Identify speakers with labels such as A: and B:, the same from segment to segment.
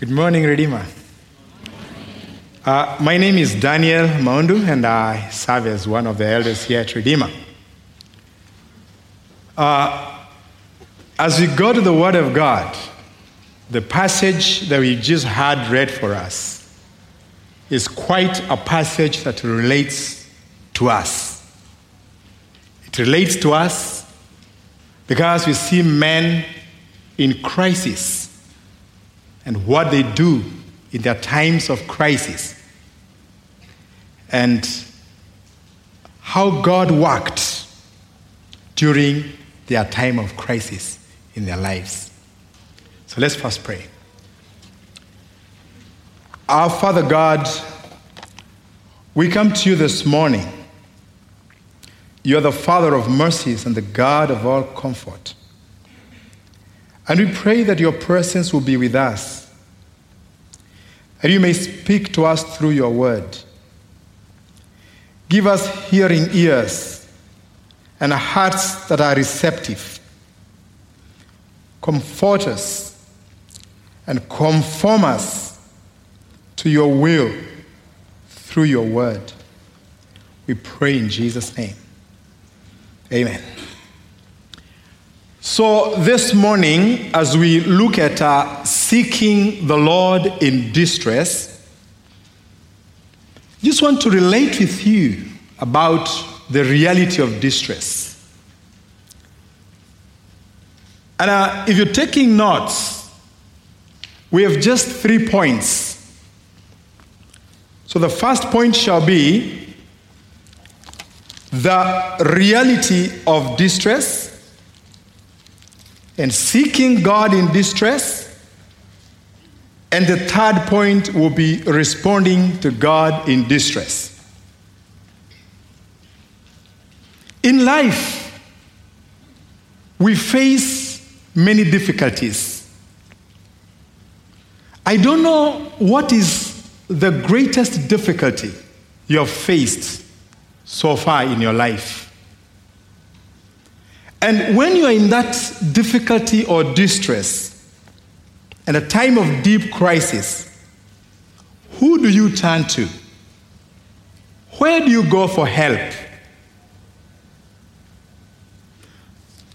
A: Good morning, Redeemer. Uh, my name is Daniel Maundu, and I serve as one of the elders here at Redeemer. Uh, as we go to the Word of God, the passage that we just had read for us is quite a passage that relates to us. It relates to us because we see men in crisis and what they do in their times of crisis and how God worked during their time of crisis in their lives. So let's first pray. Our Father God, we come to you this morning. You are the Father of mercies and the God of all comfort. And we pray that your presence will be with us, and you may speak to us through your word. Give us hearing ears and hearts that are receptive. Comfort us and conform us to your will through your word. We pray in Jesus' name. Amen. So, this morning, as we look at uh, seeking the Lord in distress, just want to relate with you about the reality of distress. And uh, if you're taking notes, we have just three points so the first point shall be the reality of distress and seeking God in distress. And the third point will be responding to God in distress. In life, we face many difficulties. I don't know what is the greatest difficulty you have faced so far in your life. And when you are in that difficulty or distress, and a time of deep crisis, who do you turn to? Where do you go for help?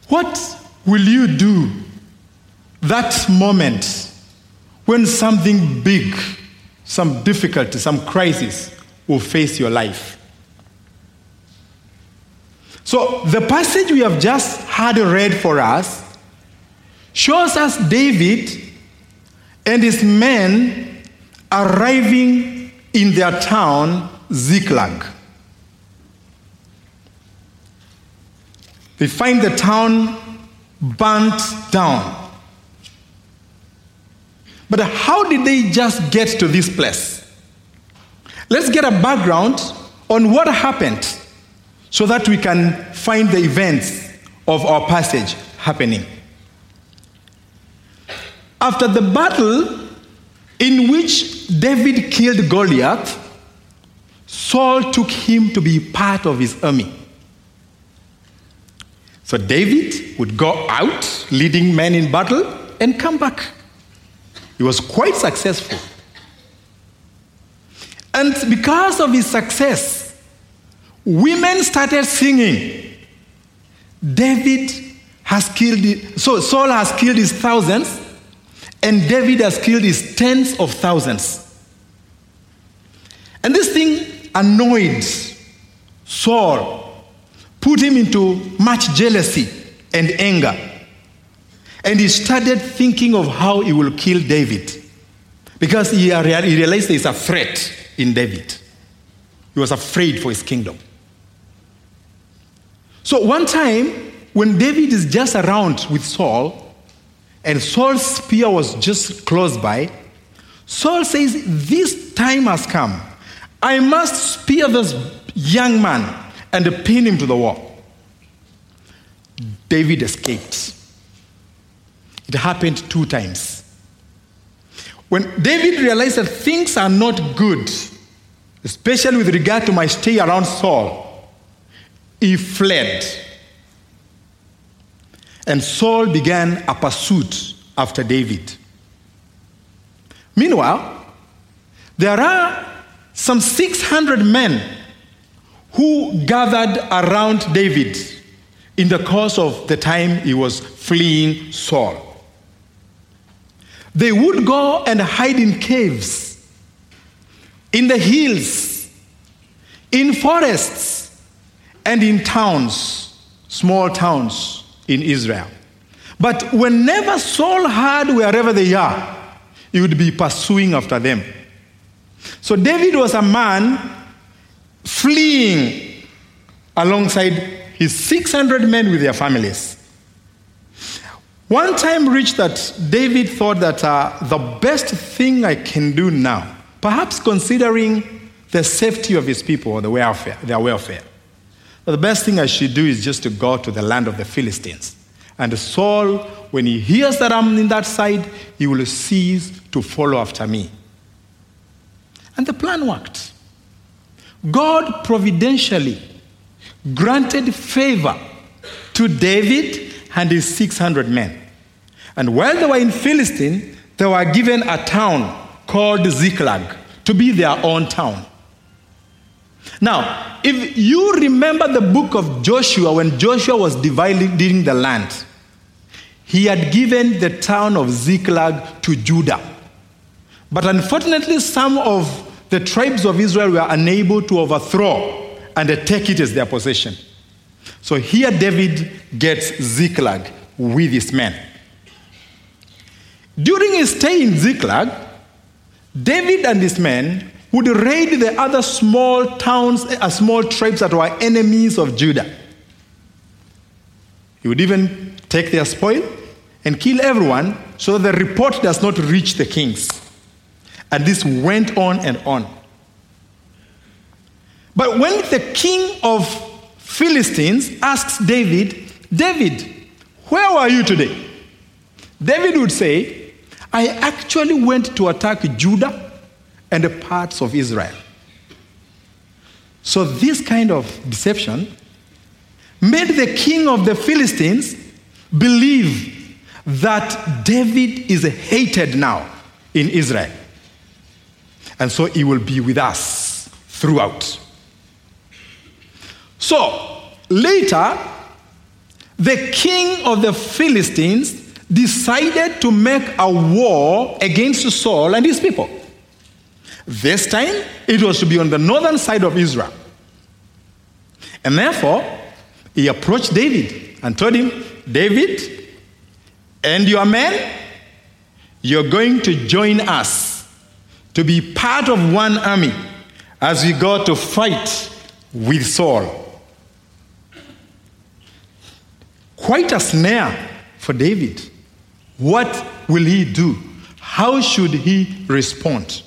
A: What will you do that moment when something big some difficulty, some crisis will face your life. So, the passage we have just had read for us shows us David and his men arriving in their town, Ziklag. They find the town burnt down. But how did they just get to this place? Let's get a background on what happened so that we can find the events of our passage happening. After the battle in which David killed Goliath, Saul took him to be part of his army. So David would go out leading men in battle and come back. He was quite successful. And because of his success, women started singing. David has killed, so Saul has killed his thousands, and David has killed his tens of thousands. And this thing annoyed Saul, put him into much jealousy and anger. And he started thinking of how he will kill David because he, realized there's a threat in David. He was afraid for his kingdom. So one time, when David is just around with Saul, and Saul's spear was just close by, Saul says, This time has come. I must spear this young man and pin him to the wall. David escaped. It happened two times. When David realized that things are not good, especially with regard to my stay around Saul, he fled. And Saul began a pursuit after David. Meanwhile, there are some 600 men who gathered around David in the course of the time he was fleeing Saul. They would go and hide in caves, in the hills, in forests, and in towns, small towns in Israel. But whenever Saul heard wherever they are, he would be pursuing after them. So David was a man fleeing alongside his 600 men with their families. One time reached that David thought that uh, the best thing I can do now, perhaps considering the safety of his people or the welfare, their welfare, the best thing I should do is just to go to the land of the Philistines. And Saul, when he hears that I'm in that side, he will cease to follow after me. And the plan worked. God providentially granted favor to David and his 600 men. And while they were in Philistine, they were given a town called Ziklag to be their own town. Now, if you remember the book of Joshua, when Joshua was dividing the land, he had given the town of Ziklag to Judah. But unfortunately, some of the tribes of Israel were unable to overthrow and take it as their possession. So here David gets Ziklag with his men. During his stay in Ziklag, David and his men would raid the other small towns, uh, small tribes that were enemies of Judah. He would even take their spoil and kill everyone so that the report does not reach the kings. And this went on and on. But when the king of Philistines asks David, David, where were you today? David would say, I actually went to attack Judah and the parts of Israel. So, this kind of deception made the king of the Philistines believe that David is hated now in Israel. And so he will be with us throughout. So, later, the king of the Philistines decided to make a war against Saul and his people. This time, it was to be on the northern side of Israel. And therefore, he approached David and told him, David and your men, you're going to join us to be part of one army as we go to fight with Saul. Quite a snare for David. What will he do? How should he respond?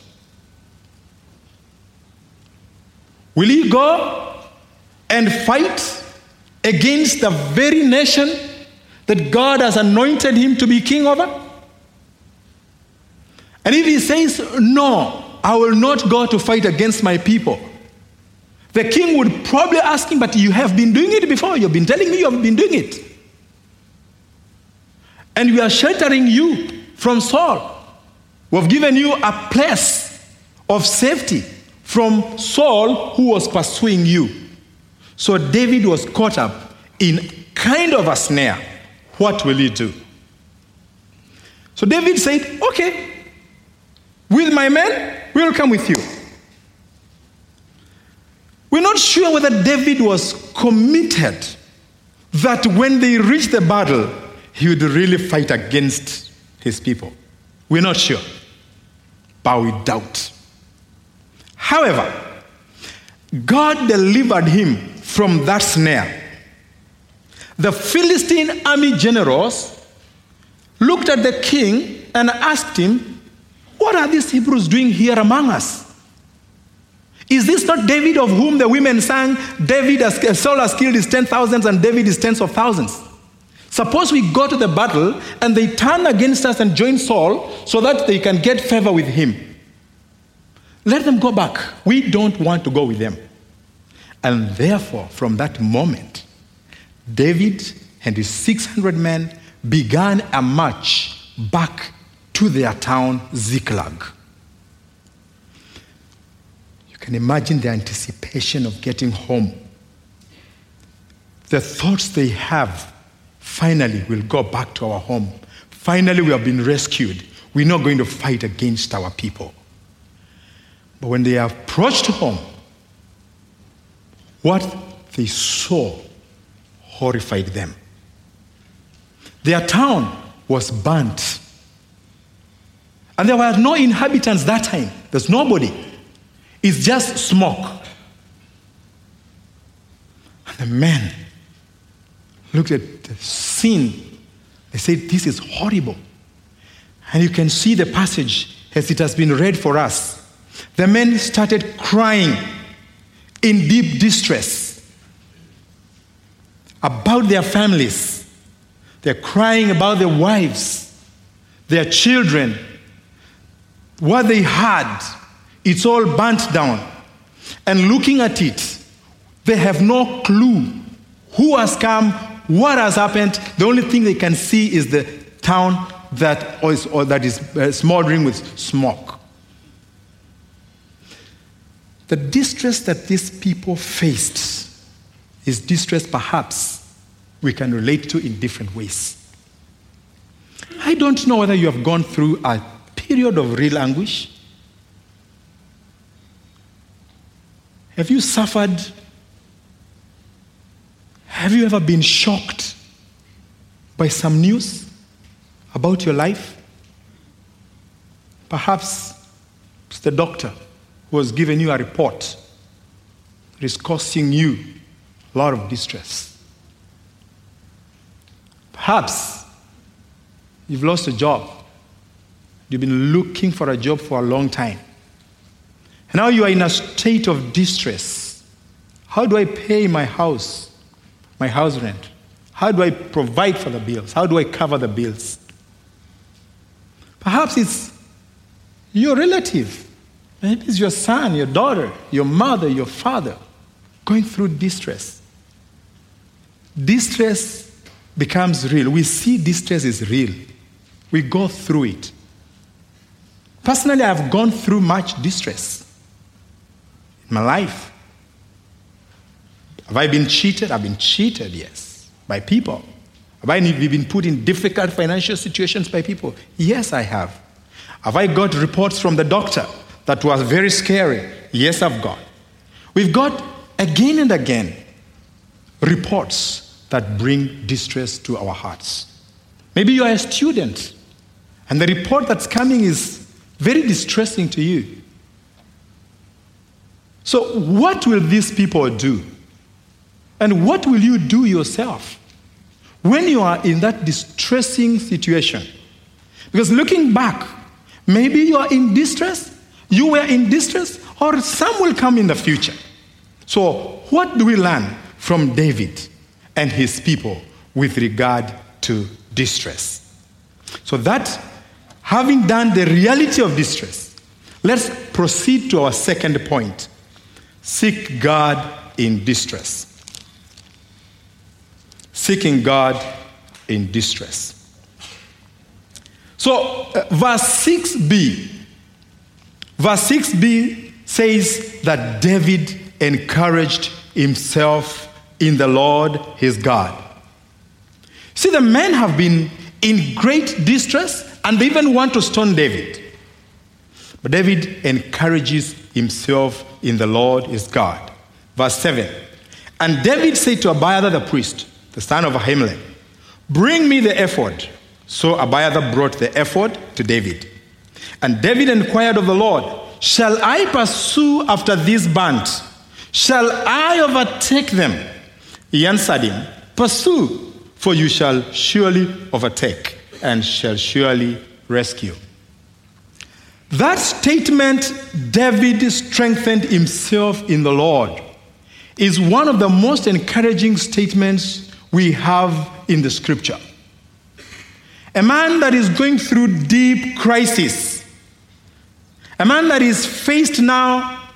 A: Will he go and fight against the very nation that God has anointed him to be king over? And if he says, No, I will not go to fight against my people, the king would probably ask him, But you have been doing it before. You've been telling me you have been doing it. And we are sheltering you from Saul. We've given you a place of safety from Saul who was pursuing you. So David was caught up in kind of a snare. What will he do? So David said, Okay, with my men, we will come with you. We're not sure whether David was committed that when they reached the battle, he would really fight against his people. We're not sure, but we doubt. However, God delivered him from that snare. The Philistine army generals looked at the king and asked him, What are these Hebrews doing here among us? Is this not David of whom the women sang, David has, Saul has killed his ten thousands and David his tens of thousands? Suppose we go to the battle and they turn against us and join Saul so that they can get favor with him. Let them go back. We don't want to go with them. And therefore, from that moment, David and his 600 men began a march back to their town, Ziklag. You can imagine the anticipation of getting home. The thoughts they have finally we'll go back to our home. Finally, we have been rescued. We're not going to fight against our people. But when they approached home, what they saw horrified them. Their town was burnt. And there were no inhabitants that time. There's nobody. It's just smoke. And the men looked at the scene. They said, This is horrible. And you can see the passage as it has been read for us. The men started crying in deep distress about their families. They're crying about their wives, their children, what they had. It's all burnt down. And looking at it, they have no clue who has come, what has happened. The only thing they can see is the town that is, or that is uh, smoldering with smoke. The distress that these people faced is distress perhaps we can relate to in different ways. I don't know whether you have gone through a period of real anguish. Have you suffered? Have you ever been shocked by some news about your life? Perhaps it's the doctor who has given you a report that is causing you a lot of distress. Perhaps you've lost a job. You've been looking for a job for a long time. And now you are in a state of distress. How do I pay my house, my house rent? How do I provide for the bills? How do I cover the bills? Perhaps it's your relative Maybe it's your son, your daughter, your mother, your father going through distress. Distress becomes real. We see distress is real. We go through it. Personally, I've gone through much distress in my life. Have I been cheated? I've been cheated, yes, by people. Have I been put in difficult financial situations by people? Yes, I have. Have I got reports from the doctor that was very scary. Yes, I've got. We've got again and again reports that bring distress to our hearts. Maybe you are a student and the report that's coming is very distressing to you. So, what will these people do? And what will you do yourself when you are in that distressing situation? Because looking back, maybe you are in distress you were in distress, or some will come in the future. So, what do we learn from David and his people with regard to distress? So, that having done the reality of distress, let's proceed to our second point seek God in distress. Seeking God in distress. So, uh, verse 6b Verse 6b says that David encouraged himself in the Lord his God. See, the men have been in great distress and they even want to stone David. But David encourages himself in the Lord his God. Verse 7 And David said to Abiathar the priest, the son of Ahimelech, Bring me the ephod. So Abiathar brought the ephod to David. And David inquired of the Lord, Shall I pursue after this band? Shall I overtake them? He answered him, Pursue, for you shall surely overtake and shall surely rescue. That statement, David strengthened himself in the Lord, is one of the most encouraging statements we have in the scripture. A man that is going through deep crisis a man that is faced now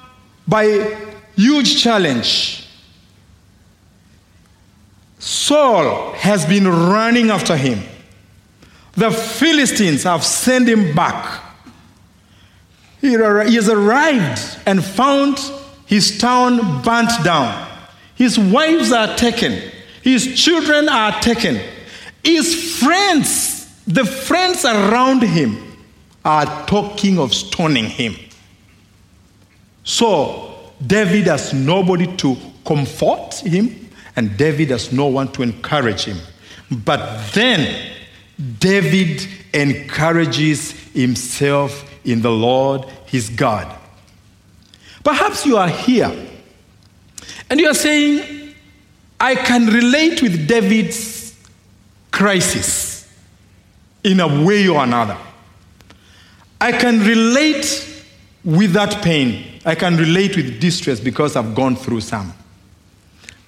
A: by huge challenge. Saul has been running after him. The Philistines have sent him back. He has arrived and found His town burnt down. His wives are taken. His children are taken. His friends, the friends around him, are talking of stoning him. So, David has nobody to comfort him, and David has no one to encourage him. But then, David encourages himself in the Lord his God. Perhaps you are here and you are saying, I can relate with David's crisis in a way or another. I can relate with that pain. I can relate with distress because I've gone through some.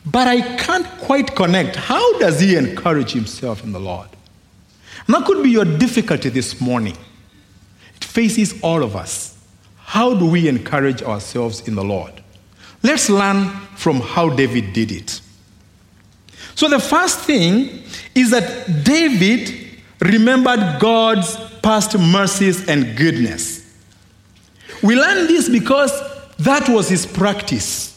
A: But I can't quite connect. How does he encourage himself in the Lord? And that could be your difficulty this morning. It faces all of us. How do we encourage ourselves in the Lord? Let's learn from how David did it. So, the first thing is that David remembered God's past mercies and goodness. We learn this because that was his practice.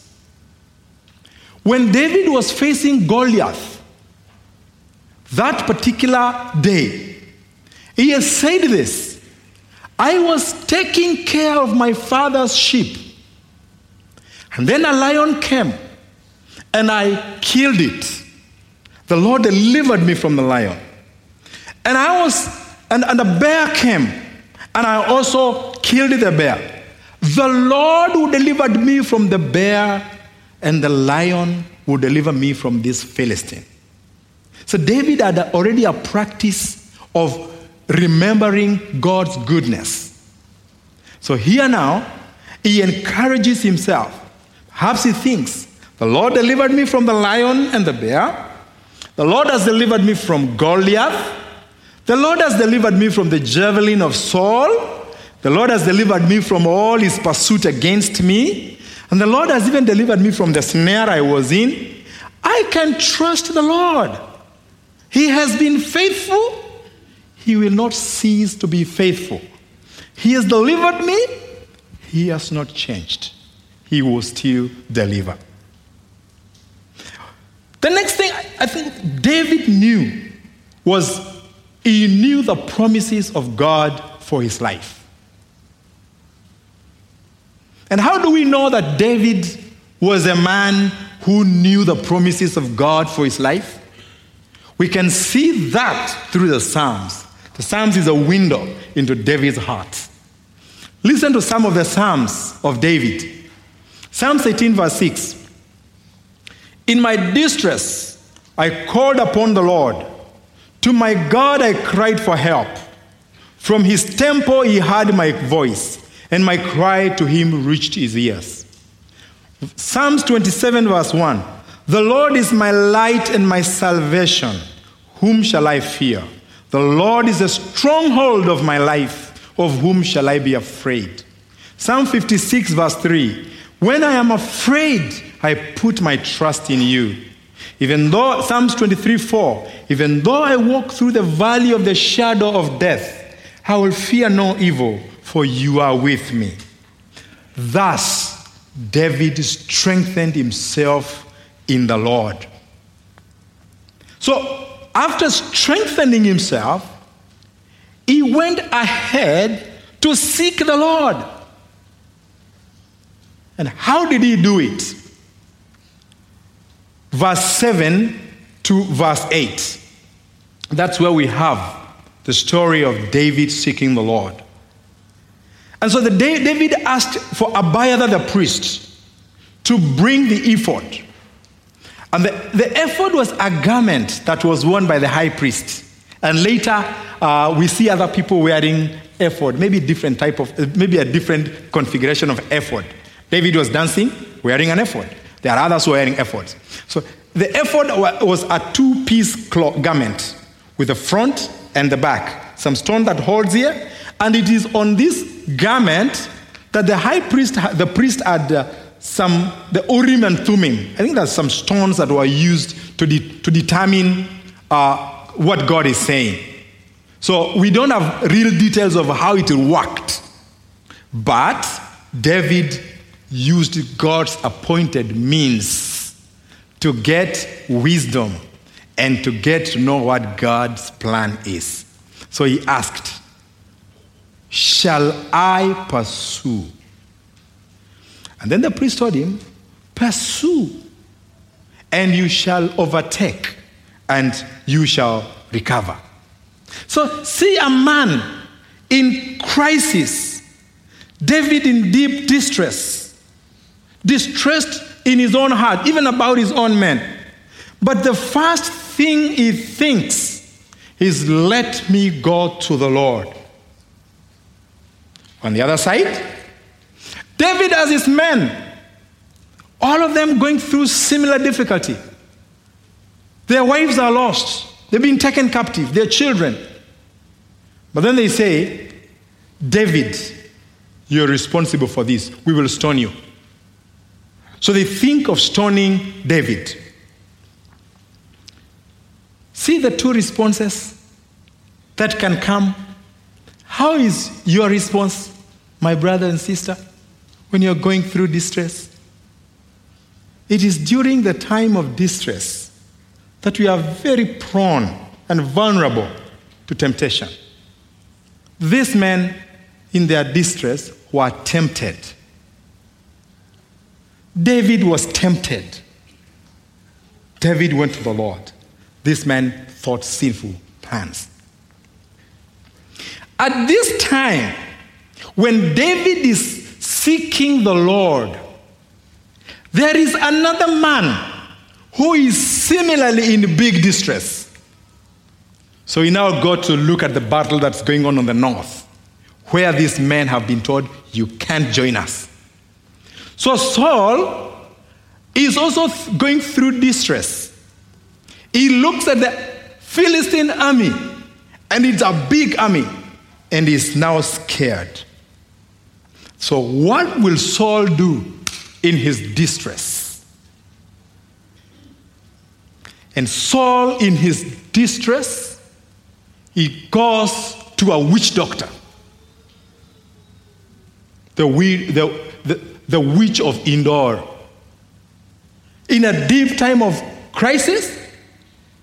A: When David was facing Goliath, that particular day, he has said this I was taking care of my father's sheep. And then a lion came and I killed it. The Lord delivered me from the lion. And I was, and, and a bear came and I also killed the bear. The Lord who delivered me from the bear and the lion will deliver me from this Philistine. So David had already a practice of remembering God's goodness. So here now, he encourages himself. Perhaps he thinks, The Lord delivered me from the lion and the bear. The Lord has delivered me from Goliath. The Lord has delivered me from the javelin of Saul. The Lord has delivered me from all his pursuit against me. And the Lord has even delivered me from the snare I was in. I can trust the Lord. He has been faithful. He will not cease to be faithful. He has delivered me. He has not changed. He will still deliver. The next thing I think David knew was he knew the promises of God for his life. And how do we know that David was a man who knew the promises of God for his life? We can see that through the Psalms. The Psalms is a window into David's heart. Listen to some of the Psalms of David. Psalms 18, verse 6. In my distress, I called upon the Lord. To my God, I cried for help. From his temple, he heard my voice and my cry to him reached his ears. Psalms 27, verse 1 The Lord is my light and my salvation. Whom shall I fear? The Lord is a stronghold of my life. Of whom shall I be afraid? Psalm 56, verse 3 When I am afraid, I put my trust in you. Even though, Psalms 23, 4 Even though I walk through the valley of the shadow of death, I will fear no evil for you are with me. Thus, David strengthened himself in the Lord. So, after strengthening himself, he went ahead to seek the Lord. And how did he do it? Verse 7 to verse 8. That's where we have the story of David seeking the Lord. And so the day David asked for Abiathar the priest to bring the ephod. And the, the ephod was a garment that was worn by the high priest. And later, uh, we see other people wearing ephod, maybe different type of, maybe a different configuration of ephod. David was dancing, wearing an ephod. There are others who are wearing ephods. So the ephod was a two-piece garment with the front and the back. Some stone that holds here, and it is on this garment that the high priest, the priest had uh, some, the Urim and Thummim. I think there's some stones that were used to, de- to determine uh, what God is saying. So we don't have real details of how it worked. But David used God's appointed means to get wisdom and to get to know what God's plan is. So he asked, Shall I pursue? And then the priest told him, Pursue, and you shall overtake, and you shall recover. So, see a man in crisis, David in deep distress, distressed in his own heart, even about his own men. But the first thing he thinks is, Let me go to the Lord. On the other side, David has his men, all of them going through similar difficulty. Their wives are lost, they've been taken captive, their children. But then they say, David, you're responsible for this. We will stone you. So they think of stoning David. See the two responses that can come. How is your response, my brother and sister, when you're going through distress? It is during the time of distress that we are very prone and vulnerable to temptation. These men, in their distress, were tempted. David was tempted. David went to the Lord. This man thought sinful plans. At this time, when David is seeking the Lord, there is another man who is similarly in big distress. So we now go to look at the battle that's going on on the north, where these men have been told, You can't join us. So Saul is also going through distress. He looks at the Philistine army, and it's a big army, and he's now scared. So, what will Saul do in his distress? And Saul, in his distress, he goes to a witch doctor, the, the, the, the witch of Endor. In a deep time of crisis,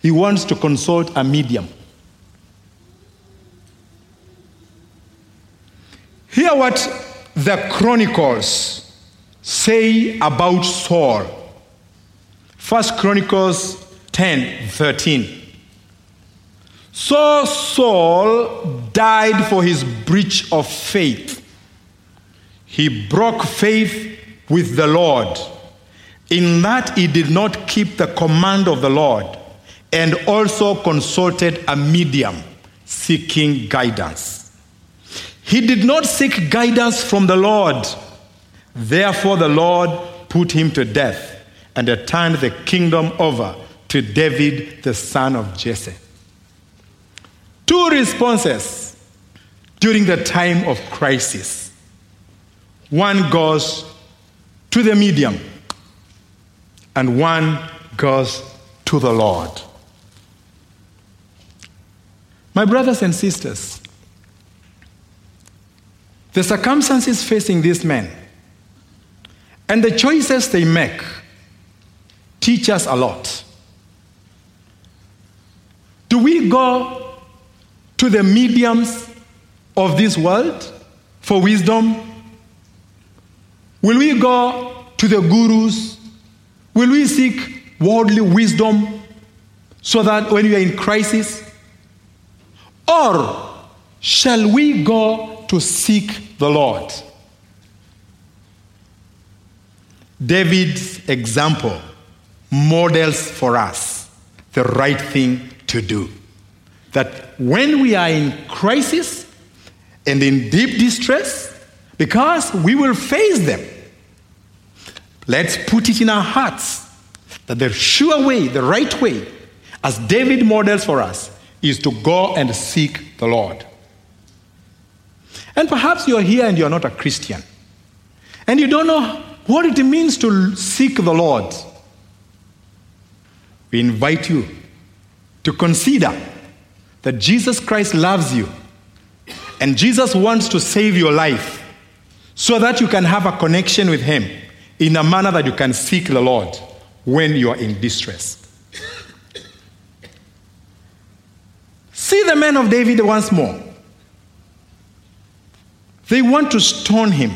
A: he wants to consult a medium. Hear what the Chronicles say about Saul. First Chronicles 10 13. So Saul died for his breach of faith. He broke faith with the Lord, in that he did not keep the command of the Lord, and also consulted a medium seeking guidance. He did not seek guidance from the Lord. Therefore, the Lord put him to death and turned the kingdom over to David, the son of Jesse. Two responses during the time of crisis. One goes to the medium, and one goes to the Lord. My brothers and sisters, the circumstances facing these men and the choices they make teach us a lot. Do we go to the mediums of this world for wisdom? Will we go to the gurus? Will we seek worldly wisdom so that when we are in crisis? Or shall we go to seek the Lord? David's example models for us the right thing to do. That when we are in crisis and in deep distress, because we will face them, let's put it in our hearts that the sure way, the right way, as David models for us, is to go and seek the Lord. And perhaps you're here and you're not a Christian. And you don't know what it means to seek the Lord. We invite you to consider that Jesus Christ loves you and Jesus wants to save your life. So that you can have a connection with Him in a manner that you can seek the Lord when you are in distress. See the men of David once more. They want to stone him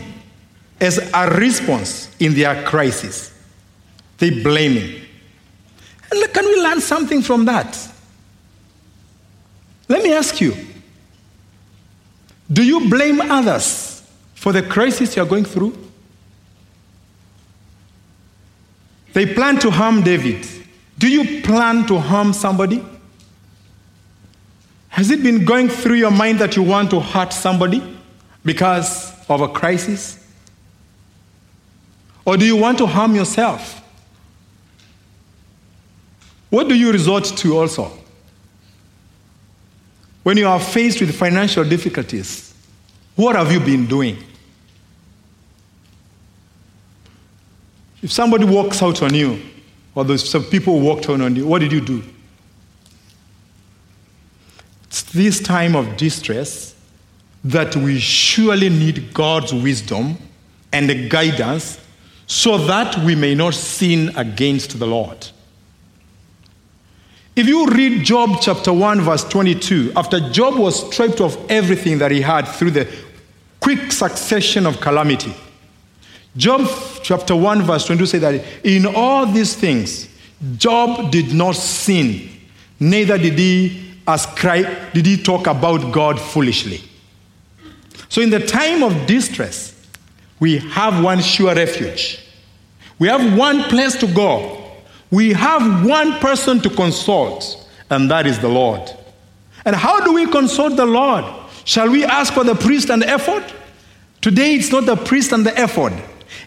A: as a response in their crisis. They blame him. And can we learn something from that? Let me ask you do you blame others for the crisis you're going through? They plan to harm David. Do you plan to harm somebody? Has it been going through your mind that you want to hurt somebody because of a crisis? Or do you want to harm yourself? What do you resort to also? When you are faced with financial difficulties, what have you been doing? If somebody walks out on you, or those some people walked on you, what did you do? It's this time of distress that we surely need God's wisdom and guidance so that we may not sin against the Lord. If you read Job chapter 1, verse 22, after Job was stripped of everything that he had through the quick succession of calamity, Job chapter 1, verse 22 says that in all these things, Job did not sin, neither did he ascribe, did he talk about God foolishly. So in the time of distress, we have one sure refuge. We have one place to go. We have one person to consult, and that is the Lord. And how do we consult the Lord? Shall we ask for the priest and the ephod? Today, it's not the priest and the ephod.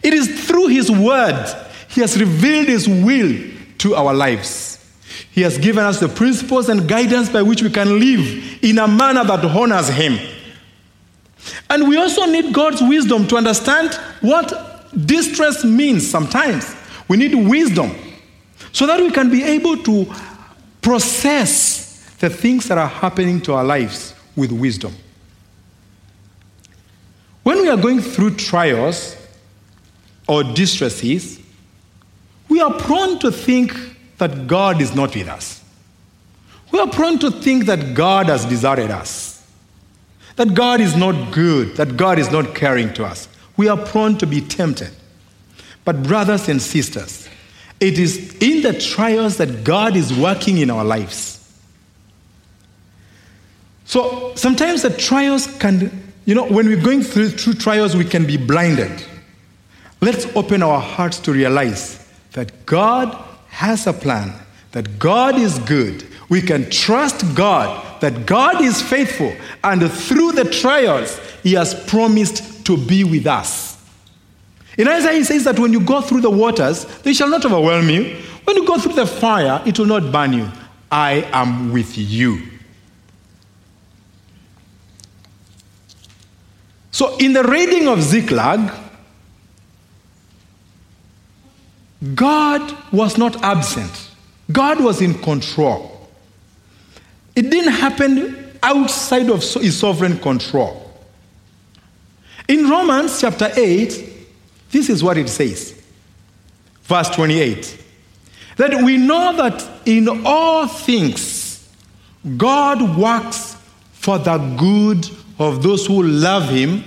A: It is through His word. He has revealed His will to our lives. He has given us the principles and guidance by which we can live in a manner that honors Him. And we also need God's wisdom to understand what distress means sometimes. We need wisdom so that we can be able to process the things that are happening to our lives with wisdom. When we are going through trials or distresses, we are prone to think that God is not with us. We are prone to think that God has deserted us, that God is not good, that God is not caring to us. We are prone to be tempted. But, brothers and sisters, it is in the trials that God is working in our lives. So sometimes the trials can, you know, when we're going through, through trials, we can be blinded. Let's open our hearts to realize that God has a plan, that God is good. We can trust God, that God is faithful, and through the trials, He has promised to be with us. In Isaiah, he says that when you go through the waters, they shall not overwhelm you. When you go through the fire, it will not burn you. I am with you. So, in the raiding of Ziklag, God was not absent, God was in control. It didn't happen outside of his sovereign control. In Romans chapter 8, this is what it says. Verse 28 that we know that in all things God works for the good of those who love Him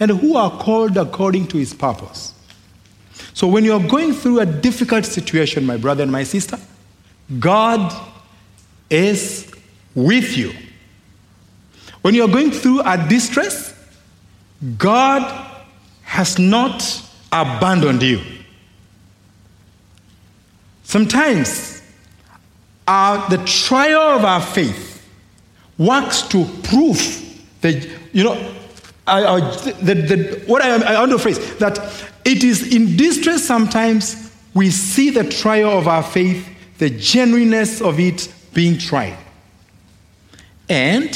A: and who are called according to His purpose. So when you're going through a difficult situation, my brother and my sister, God is with you. When you're going through a distress, God has not abandoned you. Sometimes our, the trial of our faith works to prove that, you know, I, I, the, the, what I, I want to phrase, that it is in distress sometimes we see the trial of our faith, the genuineness of it being tried. And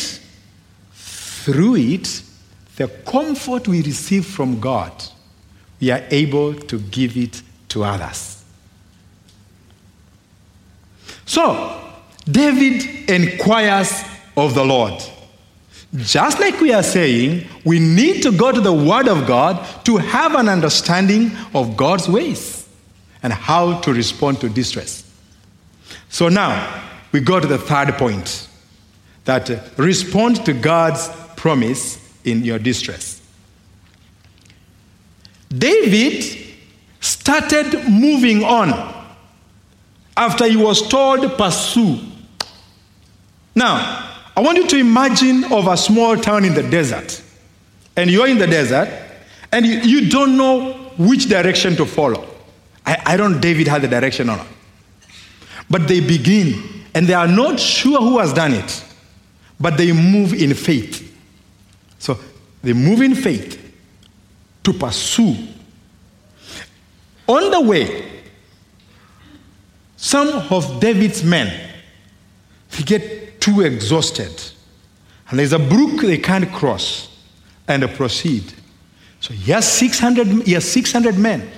A: through it, the comfort we receive from God, we are able to give it to others. So, David inquires of the Lord. Just like we are saying, we need to go to the Word of God to have an understanding of God's ways and how to respond to distress. So now we go to the third point that respond to God's promise in your distress. David started moving on after he was told, pursue. Now, I want you to imagine of a small town in the desert. And you're in the desert, and you, you don't know which direction to follow. I, I don't David had the direction or not. But they begin, and they are not sure who has done it, but they move in faith. So they move in faith to pursue. On the way, some of David's men they get too exhausted, and there's a brook they can't cross, and proceed. So yes, 600, yes, 600 men,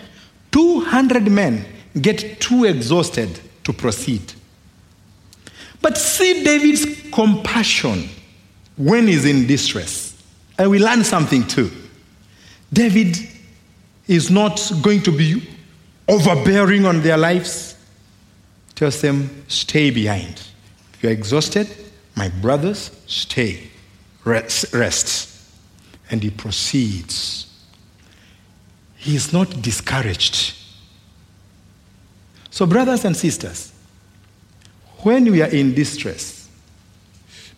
A: 200 men get too exhausted to proceed. But see David's compassion when he's in distress. And we learn something too. David is not going to be overbearing on their lives. Tells them, stay behind. You're exhausted, my brothers, stay. Rest. rest. And he proceeds. He is not discouraged. So, brothers and sisters, when we are in distress,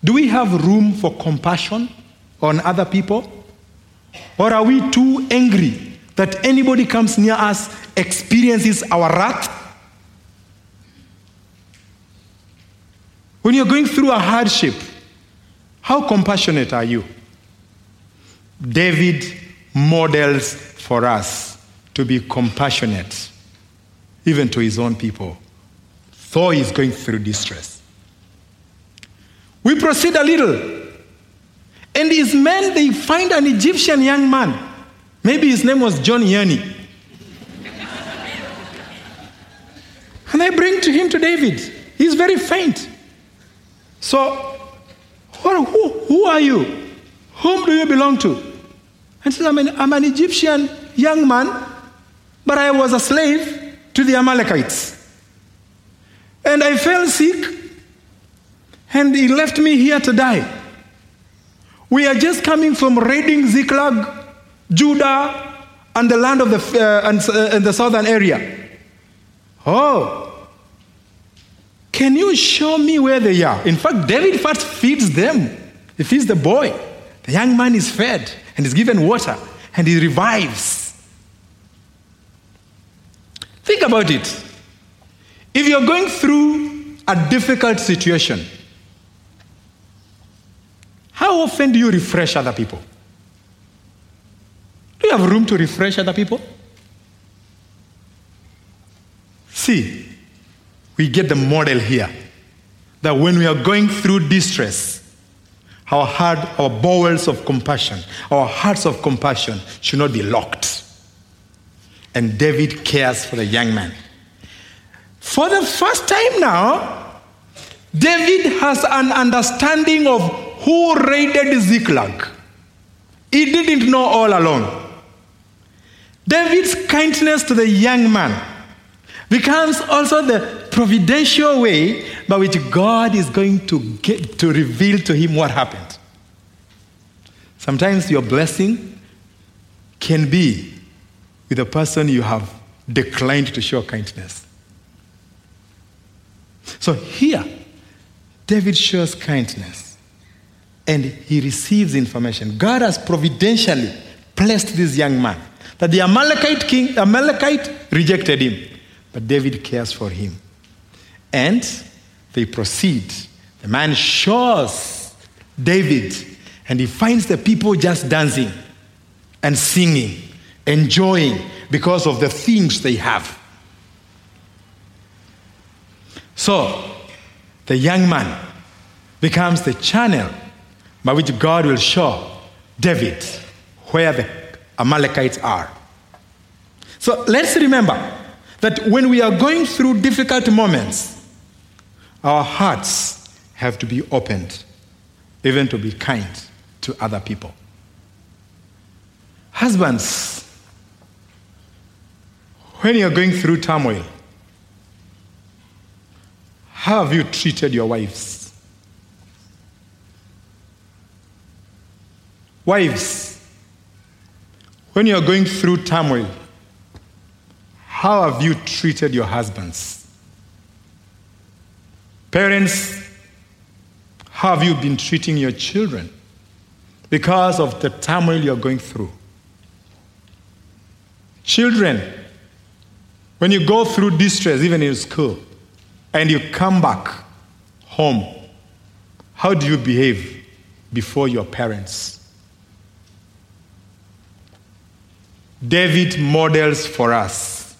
A: do we have room for compassion on other people? Or are we too angry that anybody comes near us experiences our wrath? When you're going through a hardship, how compassionate are you? David models for us to be compassionate even to his own people, though he's going through distress. We proceed a little. And his men, they find an Egyptian young man. Maybe his name was John Yani. and they bring to him to David. He's very faint. So, who, who are you? Whom do you belong to? And he says, I'm an, I'm an Egyptian young man, but I was a slave to the Amalekites. And I fell sick, and he left me here to die. We are just coming from raiding Ziklag, Judah, and the land of the, uh, and, uh, the southern area. Oh, can you show me where they are? In fact, David first feeds them. He feeds the boy. The young man is fed and is given water and he revives. Think about it. If you're going through a difficult situation, how often do you refresh other people? Do you have room to refresh other people? See, we get the model here that when we are going through distress, our heart, our bowels of compassion, our hearts of compassion should not be locked and David cares for the young man. For the first time now, David has an understanding of who raided Ziklag. He didn't know all along. David's kindness to the young man becomes also the providential way by which God is going to get to reveal to him what happened. Sometimes your blessing can be with a person you have declined to show kindness. So here, David shows kindness and he receives information. God has providentially placed this young man. That the Amalekite king, Amalekite rejected him, but David cares for him. And they proceed. The man shows David, and he finds the people just dancing and singing enjoying because of the things they have. So, the young man becomes the channel by which God will show David where the Amalekites are. So let's remember that when we are going through difficult moments, our hearts have to be opened, even to be kind to other people. Husbands, when you're going through turmoil, how have you treated your wives? Wives, when you're going through turmoil, how have you treated your husbands? Parents, how have you been treating your children because of the turmoil you're going through? Children, when you go through distress, even in school, and you come back home, how do you behave before your parents? David models for us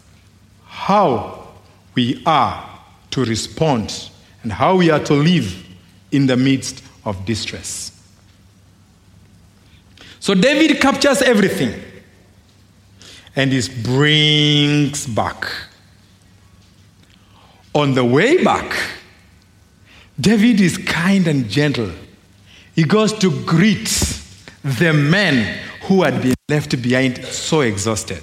A: how we are to respond and how we are to live in the midst of distress. So David captures everything and he brings back. On the way back, David is kind and gentle. He goes to greet the men who had been left behind so exhausted.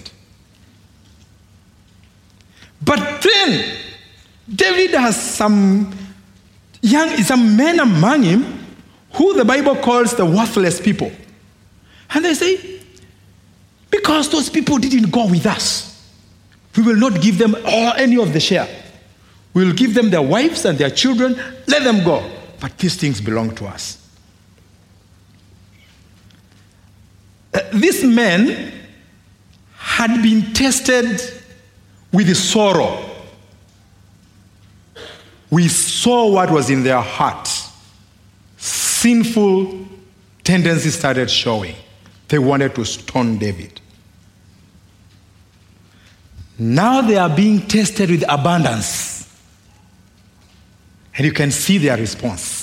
A: But then, David has some young, some men among him who the Bible calls the worthless people. And they say, because those people didn't go with us, we will not give them all, any of the share. We will give them their wives and their children, let them go. But these things belong to us. Uh, these men had been tested with sorrow. We saw what was in their heart. Sinful tendencies started showing. They wanted to stone David. Now they are being tested with abundance. And you can see their response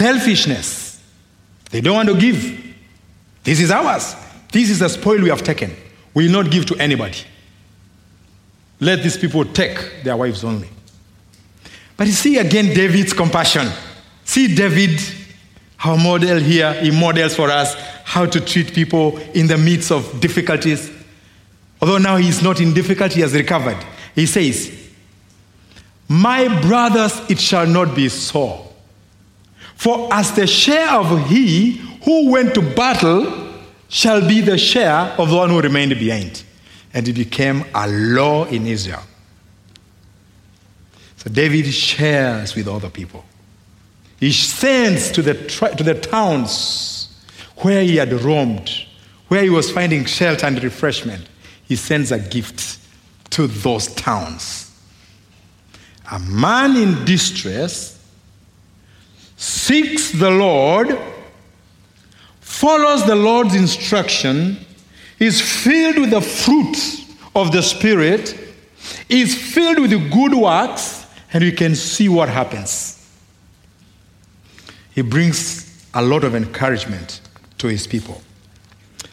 A: selfishness. They don't want to give. This is ours. This is the spoil we have taken. We will not give to anybody. Let these people take their wives only. But you see again David's compassion. See David, our model here, he models for us how to treat people in the midst of difficulties. Although now he is not in difficulty, he has recovered. He says, My brothers, it shall not be so. For as the share of he who went to battle shall be the share of the one who remained behind. And it became a law in Israel. So David shares with other people. He sends to the, to the towns where he had roamed, where he was finding shelter and refreshment. He sends a gift to those towns. A man in distress seeks the Lord, follows the Lord's instruction, is filled with the fruit of the Spirit, is filled with good works, and we can see what happens. He brings a lot of encouragement to his people.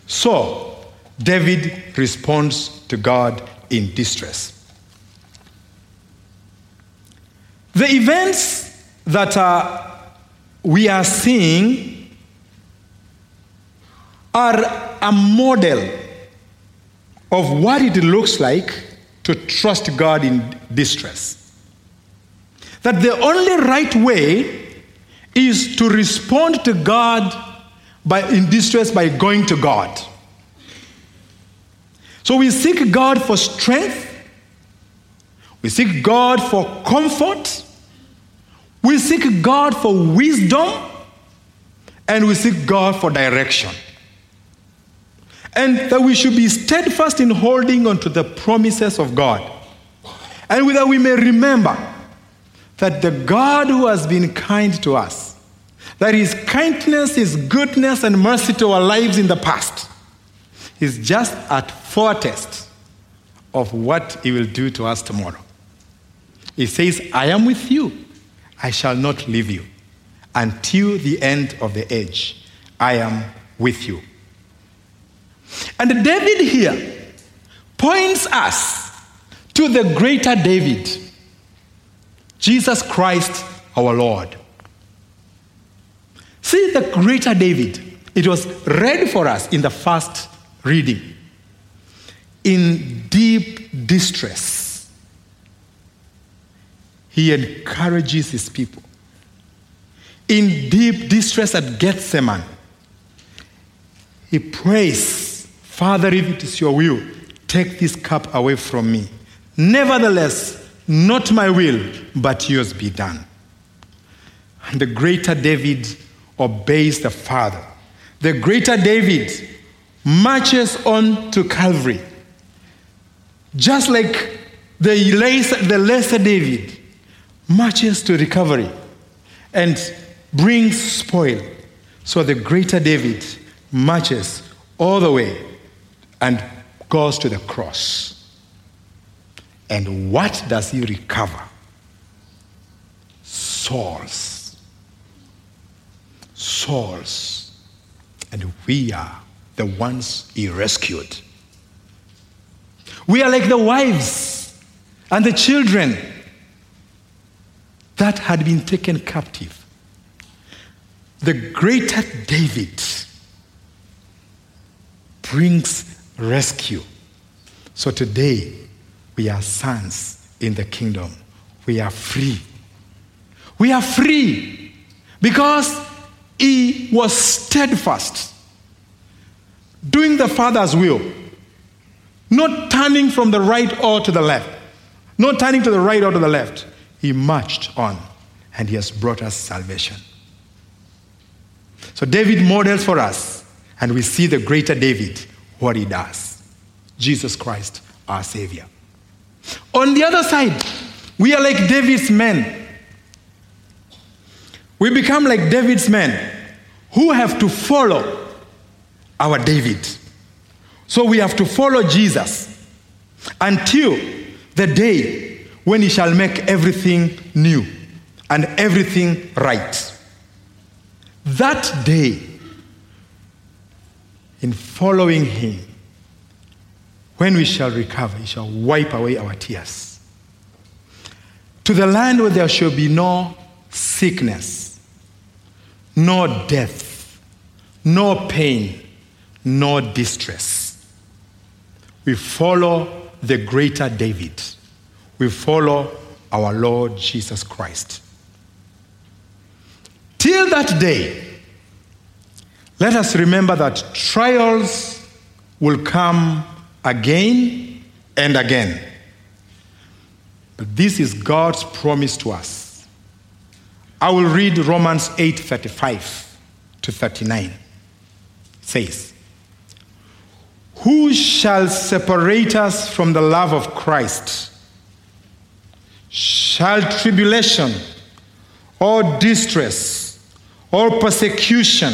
A: So, David responds to God in distress. The events that uh, we are seeing are a model of what it looks like to trust God in distress. That the only right way is to respond to God by, in distress by going to God. So we seek God for strength, we seek God for comfort, we seek God for wisdom, and we seek God for direction. And that we should be steadfast in holding on to the promises of God. And that we may remember that the God who has been kind to us, that his kindness, his goodness, and mercy to our lives in the past is just a foretaste of what he will do to us tomorrow. He says, I am with you I shall not leave you until the end of the age. I am with you. And David here points us to the greater David, Jesus Christ our Lord. See the greater David. It was read for us in the first reading. In deep distress, he encourages his people. In deep distress at Gethsemane, he prays, Father, if it is your will, take this cup away from me. Nevertheless, not my will, but yours be done. And the greater David obeys the Father. The greater David marches on to Calvary. Just like the lesser, the lesser David marches to recovery and brings spoil. So the greater David marches all the way and goes to the cross. And what does he recover? Souls. Souls. And we are the ones he rescued. We are like the wives and the children that had been taken captive. The greater David brings rescue. So today, we are sons in the kingdom. We are free. We are free because he was steadfast, doing the Father's will, not turning from the right or to the left, not turning to the right or to the left. He marched on and he has brought us salvation. So David models for us, and we see the greater David, what he does. Jesus Christ, our Savior. On the other side, we are like David's men. We become like David's men who have to follow our David. So we have to follow Jesus until the day when he shall make everything new and everything right. That day, in following him, when we shall recover, he shall wipe away our tears. To the land where there shall be no sickness, no death, no pain, no distress. We follow the greater David. We follow our Lord Jesus Christ. Till that day, let us remember that trials will come again and again. But this is God's promise to us. I will read Romans 8 35 to 39. It says, Who shall separate us from the love of Christ? Shall tribulation or distress or persecution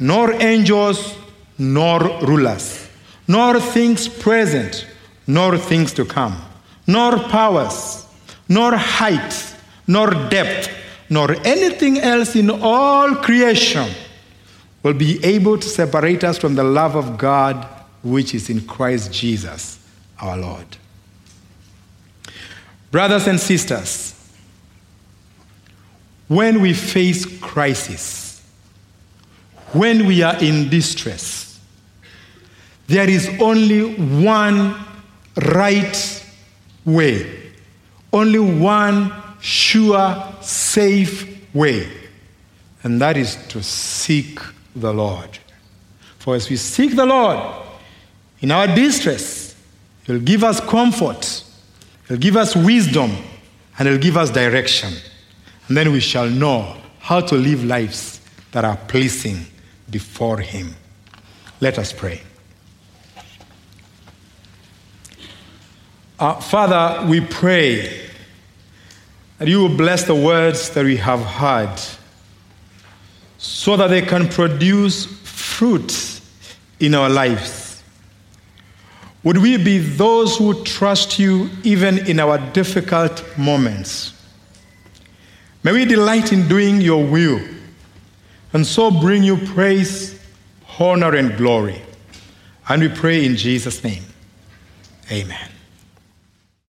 A: nor angels, nor rulers, nor things present, nor things to come, nor powers, nor height, nor depth, nor anything else in all creation will be able to separate us from the love of God which is in Christ Jesus our Lord. Brothers and sisters, when we face crisis, when we are in distress, there is only one right way, only one sure, safe way, and that is to seek the Lord. For as we seek the Lord in our distress, He'll give us comfort, He'll give us wisdom, and He'll give us direction. And then we shall know how to live lives that are pleasing before Him. Let us pray. Uh, Father, we pray that you will bless the words that we have heard so that they can produce fruit in our lives. Would we be those who trust you even in our difficult moments? May we delight in doing your will and so bring you praise, honor, and glory. And we pray in Jesus' name. Amen.